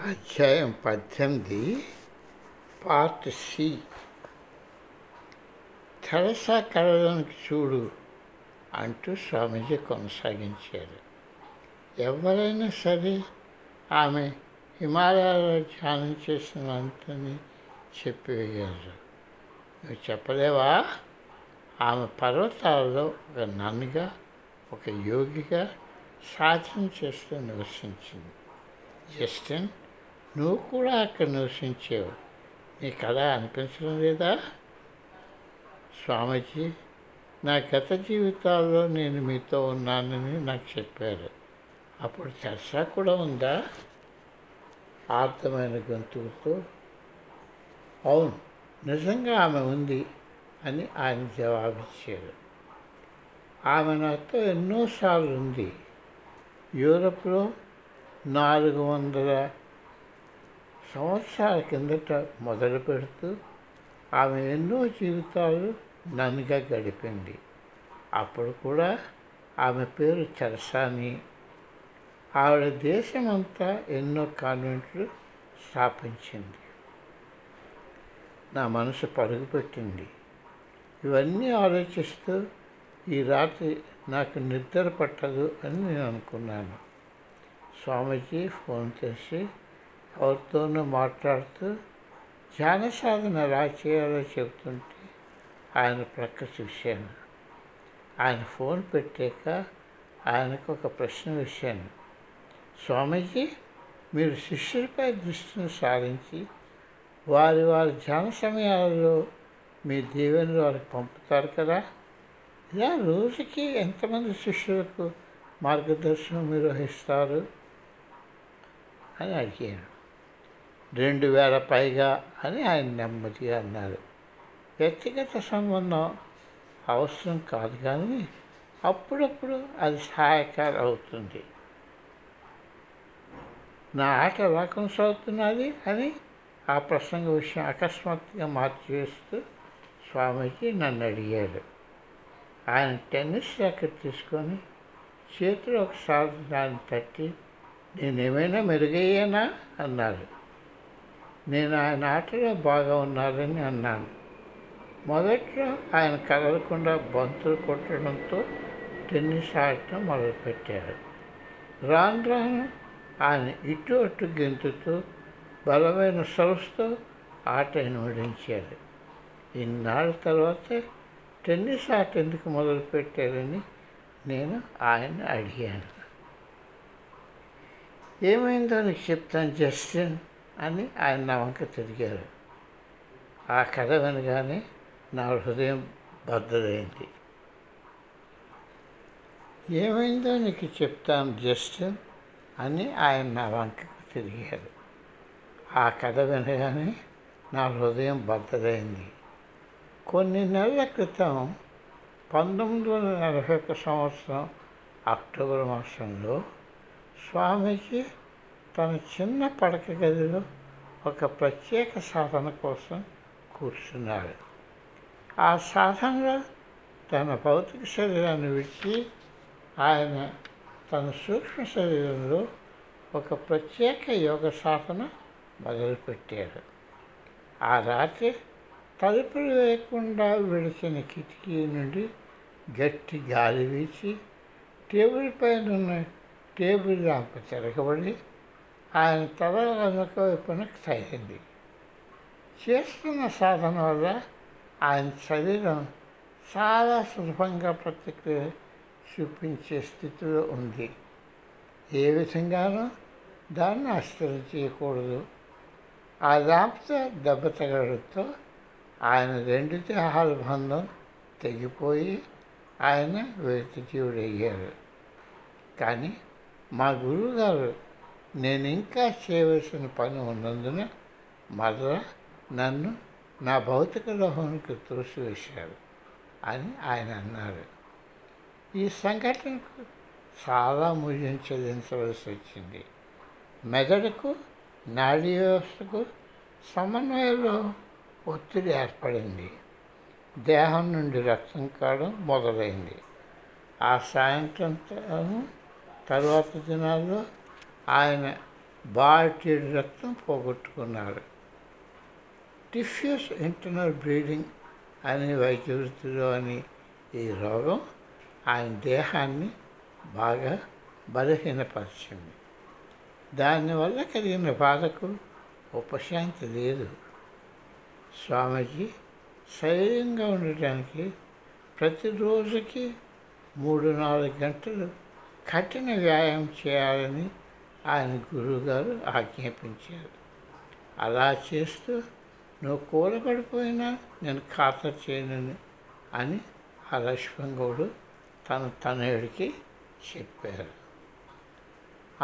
అధ్యాయం పద్దెనిమిది part C. Teresa కళలోనికి చూడు అంటూ స్వామీజీ కొనసాగించారు. ఎవరైనా సరే ఆమె హిమాలయాల్లో ధ్యానం చేసినంతని చెప్పివేయగలరు నువ్వు చెప్పలేవా? ఆమె పర్వతాలలో ఒక నన్నుగా ఒక యోగిగా సాధన చేస్తూ నివసించింది. జస్టిన్ నువ్వు కూడా అక్కడ నివసించావు నీకు అలా అనిపించడం లేదా? స్వామీజీ నా గత జీవితాల్లో నేను మీతో ఉన్నానని నాకు చెప్పారు. అప్పుడు చర్చ కూడా ఉందా? ఆర్థమైన గొంతుకుతో అవును నిజంగా ఆమె ఉంది అని ఆయన జవాబిచ్చారు. ఆమె నాతో ఎన్నోసార్లు ఉంది యూరప్లో నాలుగు వందల సంవత్సరాల కిందట మొదలు పెడుతూ ఆమె ఎన్నో జీవితాలు నన్నుగా గడిపింది. అప్పుడు కూడా ఆమె పేరు చరసాని. ఆవిడ దేశమంతా ఎన్నో కాన్వెంట్లు స్థాపించింది. నా మనసు పరుగుపెట్టింది ఇవన్నీ ఆలోచిస్తూ ఈ రాత్రి నాకు నిద్ర పట్టదు అని నేను అనుకున్నాను. స్వామీజీ ఫోన్ చేసి వారితోనూ మాట్లాడుతూ ధ్యాన సాధన ఎలా చేయాలో చెబుతుంటే ఆయన ప్రక్క చూశాను. ఆయన ఫోన్ పెట్టాక ఆయనకు ఒక ప్రశ్న వేశాను. స్వామీజీ మీరు శిష్యులపై దృష్టిని సారించి వారి వారి ధ్యాన సమయాలలో మీ దీవెనలు వారికి పంపుతారు కదా? ఇలా రోజుకి ఎంతమంది శిష్యులకు మార్గదర్శనం నిర్వహిస్తారు? అని అడిగాను రెండు వేల పైగా అని ఆయన నెమ్మదిగా అన్నారు. వ్యక్తిగత సంబంధం అవసరం కాదు కానీ అప్పుడప్పుడు అది సహాయకారి అవుతుంది. నా ఆట ఎలా కొనసాగుతున్నది అని ఆ ప్రసంగ విషయం అకస్మాత్తుగా మార్చివేస్తూ స్వామీజీ నన్ను అడిగాడు ఆయన టెన్నిస్ ర్యాకెట్ తీసుకొని చేతిలో ఒకసారి దాన్ని తట్టి నేనేమైనా మెరుగయ్యానా? అన్నారు. నేను ఆయన ఆటలో బాగా ఉన్నారని అన్నాను. మొదట్లో ఆయన కదలకుండా బంతులు కొట్టడంతో టెన్నిస్ ఆడటం మొదలుపెట్టారు. రాను రాను ఆయన ఇటు అటు గెంతుతూ బలమైన సరస్తో ఆట ఓడించారు ఇన్నాళ్ళ తర్వాత టెన్నిస్ ఆట ఎందుకు మొదలుపెట్టారని నేను ఆయన అడిగాను. ఏమైందో నీకు చెప్తాను జస్టిన్? అని ఆయన నా వంక తిరిగారు. ఆ కథ వినగానే నా హృదయం బద్దలైంది. ఏమైందో నీకు చెప్తాను జస్టిన్ అని ఆయన నా వంకకు తిరిగారు. ఆ కథ వినగానే నా హృదయం బద్దలైంది. కొన్ని నెలల క్రితం పంతొమ్మిది వందల నలభై ఒక సంవత్సరం అక్టోబర్ మాసంలో స్వామీజీ తన చిన్న పడక గదిలో ఒక ప్రత్యేక సాధన కోసం కూర్చున్నాడు. ఆ సాధనలో తన భౌతిక శరీరాన్ని విడిచి ఆయన తన సూక్ష్మ శరీరంలో ఒక ప్రత్యేక యోగ సాధన మొదలుపెట్టాడు. ఆ రాత్రి తలుపులు వేయకుండా విడిచిన కిటికీ నుండి గట్టి గాలి వీచి టేబుల్ పైన ఉన్న టేబుల్ ల్యాంప్ తిరగబడి ఆయన తల వెనుక వైపునకు సాగింది చేస్తున్న సాధన వల్ల ఆయన శరీరం చాలా సులభంగా ప్రతిక్రియ చూపించే స్థితిలో ఉంది. ఏ విధంగానూ దాన్ని ఆశ్చర్యం చేయకూడదు. ఆ ల్యాంప్తో దెబ్బ తగడంతో ఆయన రెండు దేహాల బంధం తెగిపోయి ఆయన జీవుడయ్యారు కానీ మా గురువుగారు నేను ఇంకా చేయవలసిన పని ఉన్నందున మరలా నన్ను నా భౌతిక లోహానికి త్రోసివేశారు అని ఆయన అన్నారు. ఈ సంఘటనకు చాలా మూల్యం చెల్లించవలసి వచ్చింది. మెదడుకు నాడీ వ్యవస్థకు సమన్వయంలో ఒత్తిడి ఏర్పడింది. దేహం నుండి రక్తం కావడం మొదలైంది. ఆ సాయంత్రం తరువాత దినాల్లో ఆయన బాటిల్ రక్తం పోగొట్టుకున్నారు టిఫ్యూస్ ఇంటర్నల్ బ్లీడింగ్ అనే వైద్య వృత్తిలో అని ఈ రోగం ఆయన దేహాన్ని బాగా బలహీనపరిచింది. దానివల్ల కలిగిన బాధకు ఉపశాంతి లేదు. స్వామీజీ శరీరంగా ఉండటానికి ప్రతిరోజుకి మూడు నాలుగు గంటలు కఠిన వ్యాయామం చేయాలని ఆయన గురువుగారు ఆజ్ఞాపించారు. అలా చేస్తూ నువ్వు కూలబడిపోయినా నేను ఖాతరు చేయనని అని ఆ లక్ష్మణగౌడు తన తనయుడికి చెప్పారు.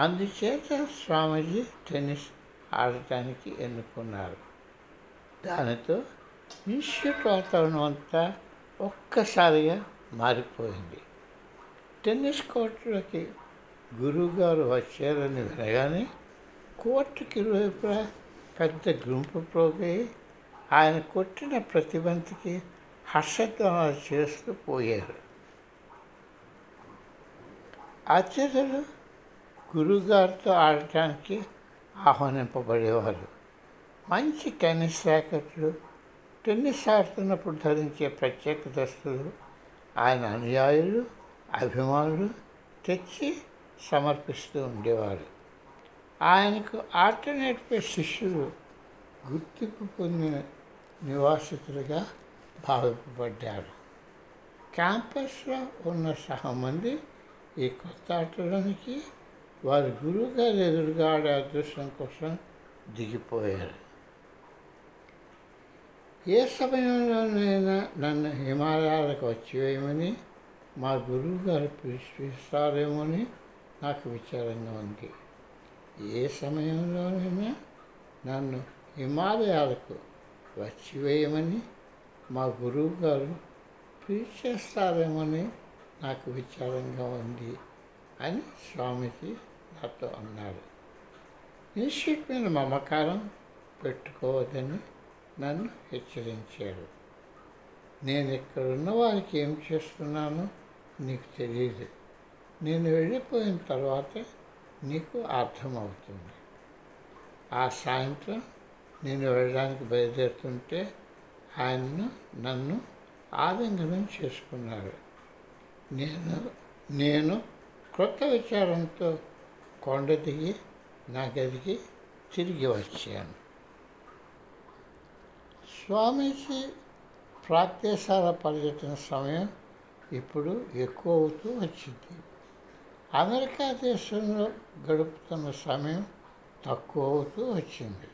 అందుచేత స్వామీజీ టెన్నిస్ ఆడటానికి ఎన్నుకున్నారు. దానితో ఇన్స్టిట్యూట్ వాతావరణం అంతా ఒక్కసారిగా మారిపోయింది. టెన్నిస్ కోర్టులోకి గురువుగారు వచ్చారని వినగానే కోర్టుకి ఇరువైపులా పెద్ద గుంపు ప్రోగై ఆయన కొట్టిన ప్రతిబంతికి హర్షధ్వానాలు చేస్తూ పోయారు. అతిథులు గురువుగారితో ఆడటానికి ఆహ్వానింపబడేవారు. మంచి టెన్నిస్ ర్యాకెట్లు టెన్నిస్ ఆడుతున్నప్పుడు ధరించే ప్రత్యేక దుస్తులు ఆయన అనుయాయులు అభిమానులు తెచ్చి సమర్పిస్తూ ఉండేవారు. ఆయనకు ఆట శిష్యులు గుర్తింపు పొందిన నివాసితులుగా భావింపబడ్డారు. క్యాంపస్లో ఉన్న సహా మంది ఈ కొత్త ఆటలోనికి వారి గురువుగారు ఎదురుగా ఆడే అదృష్టం కోసం దిగిపోయారు. ఏ సమయంలోనైనా నన్ను హిమాలయాలకు వచ్చివేయమని మా గురువుగారు పిలిచి పిలిపిస్తారేమోని నాకు విచారంగా ఉంది. ఏ సమయంలోనైనా నన్ను హిమాలయాలకు వచ్చివేయమని మా గురువు గారు పిలిచేస్తారేమోని నాకు విచారంగా ఉంది అని స్వామిజీ నాతో అన్నారు. ఇన్స్టిట్యూట్ మీద మమకారం పెట్టుకోవద్దని నన్ను హెచ్చరించారు. నేను ఇక్కడ ఉన్న వారికి ఏం చేస్తున్నానో నీకు తెలియదు. నేను వెళ్ళిపోయిన తర్వాత నీకు అర్థమవుతుంది. ఆ సాయంత్రం నేను వెళ్ళడానికి బయలుదేరుతుంటే ఆయన్ను నన్ను ఆలింగనం చేసుకున్నారు. నేను నేను క్రొత్త విచారంతో కొండ దిగి నా గదికి తిరిగి వచ్చాను. స్వామీజీ ప్రాక్తేశాల పర్యటన సమయం ఇప్పుడు ఎక్కువ అవుతూ వచ్చింది. అమెరికా దేశంలో గడుపుతున్న సమయం తక్కువ అవుతూ వచ్చింది.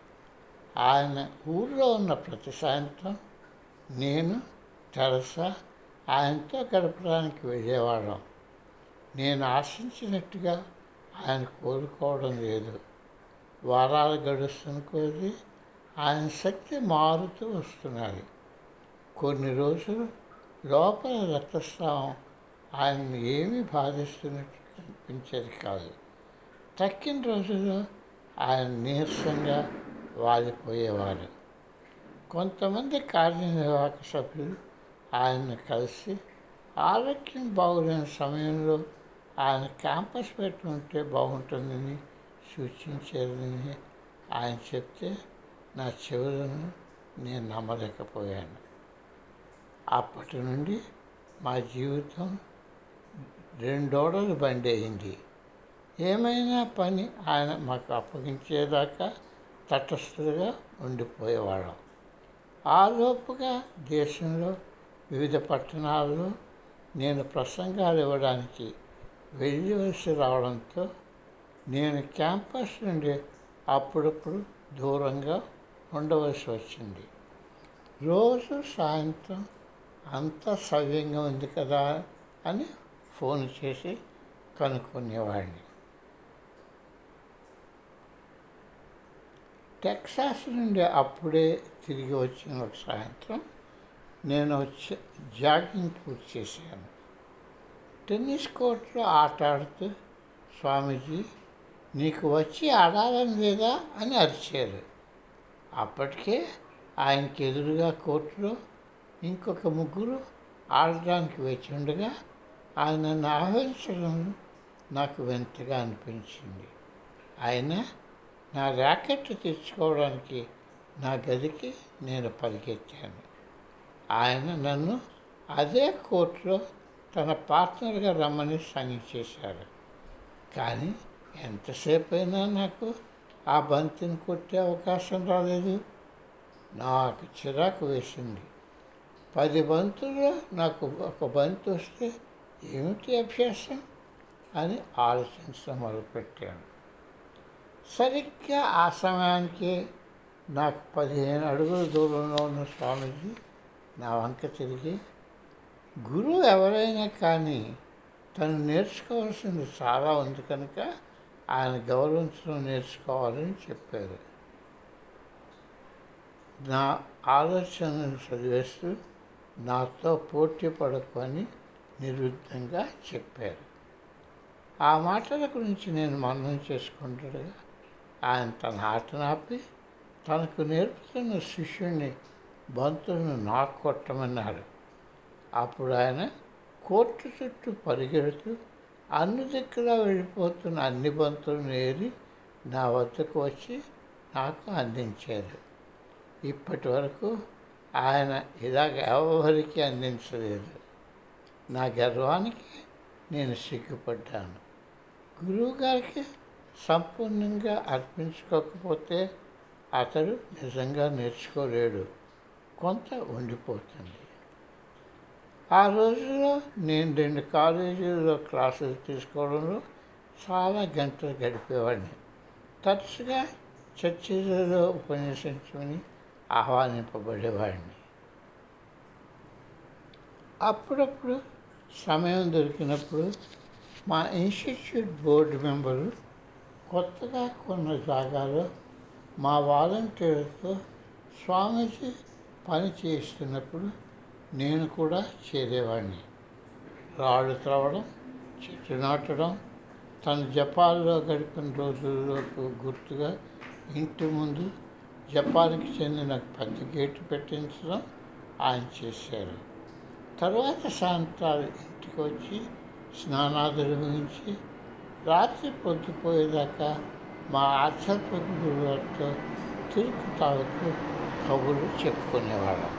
ఆయన ఊళ్ళో ఉన్న ప్రతి సాయంత్రం నేను తెరసా ఆయనతో గడపడానికి వెళ్ళేవాళ్ళం. నేను ఆశించినట్టుగా ఆయన కోరుకోవడం లేదు. వారాలు గడుస్తున్న కొద్దీ ఆయన శక్తి మారుతూ వస్తున్నది. కొన్ని రోజులు లోపల రక్తస్రావం ఆయన్ని ఏమీ బాధిస్తున్నట్టు కనిపించేది కాదు. తక్కిన రోజుల్లో ఆయన నీరసంగా వాలిపోయేవారు. కొంతమంది కార్యనిర్వాహక సభ్యులు ఆయన్ని కలిసి ఆరోగ్యం బాగులేని సమయంలో ఆయన క్యాంపస్ పెట్టుకుంటే బాగుంటుందని సూచించేదని ఆయన చెప్తే నా చెవులను నేను నమ్మలేకపోయాను. అప్పటి నుండి మా జీవితం రెండోడలు బండి అయింది ఏమైనా పని ఆయన మాకు అప్పగించేదాకా తటస్థులుగా ఉండిపోయేవాళ్ళం. ఆలోపుగా దేశంలో వివిధ పట్టణాల్లో నేను ప్రసంగాలు ఇవ్వడానికి వెళ్ళవలసి రావడంతో నేను క్యాంపస్ నుండి అప్పుడప్పుడు దూరంగా ఉండవలసి వచ్చింది. రోజు సాయంత్రం అంతా సవ్యంగా ఉంది కదా అని ఫోన్ చేసి కనుక్కునేవాడిని. టెక్సాస్ నుండి అప్పుడే తిరిగి వచ్చిన ఒక సాయంత్రం నేను వచ్చి జాగింగ్ పూర్తి చేశాను. టెన్నిస్ కోర్టులో ఆట ఆడుతూ స్వామీజీ నీకు వచ్చి ఆడాలని లేదా? అని అరిచారు. అప్పటికే ఆయనకి ఎదురుగా కోర్టులో ఇంకొక ముగ్గురు ఆడడానికి వేచి ఉండగా ఆయన నన్ను ఆహ్వానించడం నాకు వింతగా అనిపించింది. ఆయన నా ర్యాకెట్ తెచ్చుకోవడానికి నా గదికి నేను పరిగెత్తాను. ఆయన నన్ను అదే కోర్టులో తన పార్ట్నర్గా రమ్మని సంగతి చేశారు. కానీ ఎంతసేపు అయినా నాకు ఆ బంతిని కొట్టే అవకాశం రాలేదు. నాకు చిరాకు వేసింది. పది బంతుల్లో నాకు ఒక బంతి వస్తే ఏమిటి అభ్యాసం? అని ఆలోచించడం మొదలుపెట్టాను. సరిగ్గా ఆ సమయానికి నాకు పదిహేను అడుగుల దూరంలో ఉన్న స్వామీజీ నా వంక తిరిగి గురువు ఎవరైనా కానీ తను నేర్చుకోవాల్సింది చాలా ఉంది కనుక ఆయన గౌరవించడం నేర్చుకోవాలని చెప్పారు. నా ఆలోచనను చదివేస్తూ నాతో పోటీ పడకని నిరుద్ధంగా చెప్పారు. ఆ మాటల గురించి నేను మననం చేసుకుంటుండగా ఆయన తన ఆటను ఆపి తనకు నేర్పుతున్న శిష్యుణ్ణి బంతులను నాకు కొట్టమన్నాడు. అప్పుడు ఆయన కోర్టు చుట్టూ పరిగెడుతూ అన్ని దిక్కులా వెళ్ళిపోతున్న అన్ని బంతులను ఏరి నా వద్దకు వచ్చి నాకు అందించారు. ఇప్పటి వరకు ఆయన ఇలాగ ఎవరికి అందించలేదు. నా గర్వానికి నేను సిగ్గుపడ్డాను. గురువుగారికి సంపూర్ణంగా అర్పించుకోకపోతే అతడు నిజంగా నేర్చుకోలేడు. కొంత ఉండిపోతుంది. ఆ రోజుల్లో నేను రెండు కాలేజీల్లో క్లాసులు తీసుకోవడంలో చాలా గంటలు గడిపేవాడిని. తరచుగా చర్చిలలో ఉపన్యసించమని ఆహ్వానింపబడేవాడిని. అప్పుడప్పుడు సమయం దొరికినప్పుడు మా ఇన్స్టిట్యూట్ బోర్డు మెంబరు కొత్తగా కొన్న జాగాలో మా వాలంటీర్లతో స్వామీజీ పని చేస్తున్నప్పుడు నేను కూడా చేరేవాడిని రాళ్ళు త్రవ్వడం చెట్టు నాటడం తన జపాల్లో గడిపిన రోజుల్లోకి గుర్తుగా ఇంటి ముందు జపాన్కి చెందిన పెద్ద గేటు పెట్టించడం ఆయన చేశారు. తర్వాత సాయంత్రాలు ఇంటికి వచ్చి స్నానాదులు ముగించి రాత్రి పొద్దుపోయేదాకా మా ఆధ్యాత్మిక గురువులతో తిరుగు తాగుతూ కబుర్లు చెప్పుకునేవాళ్ళం.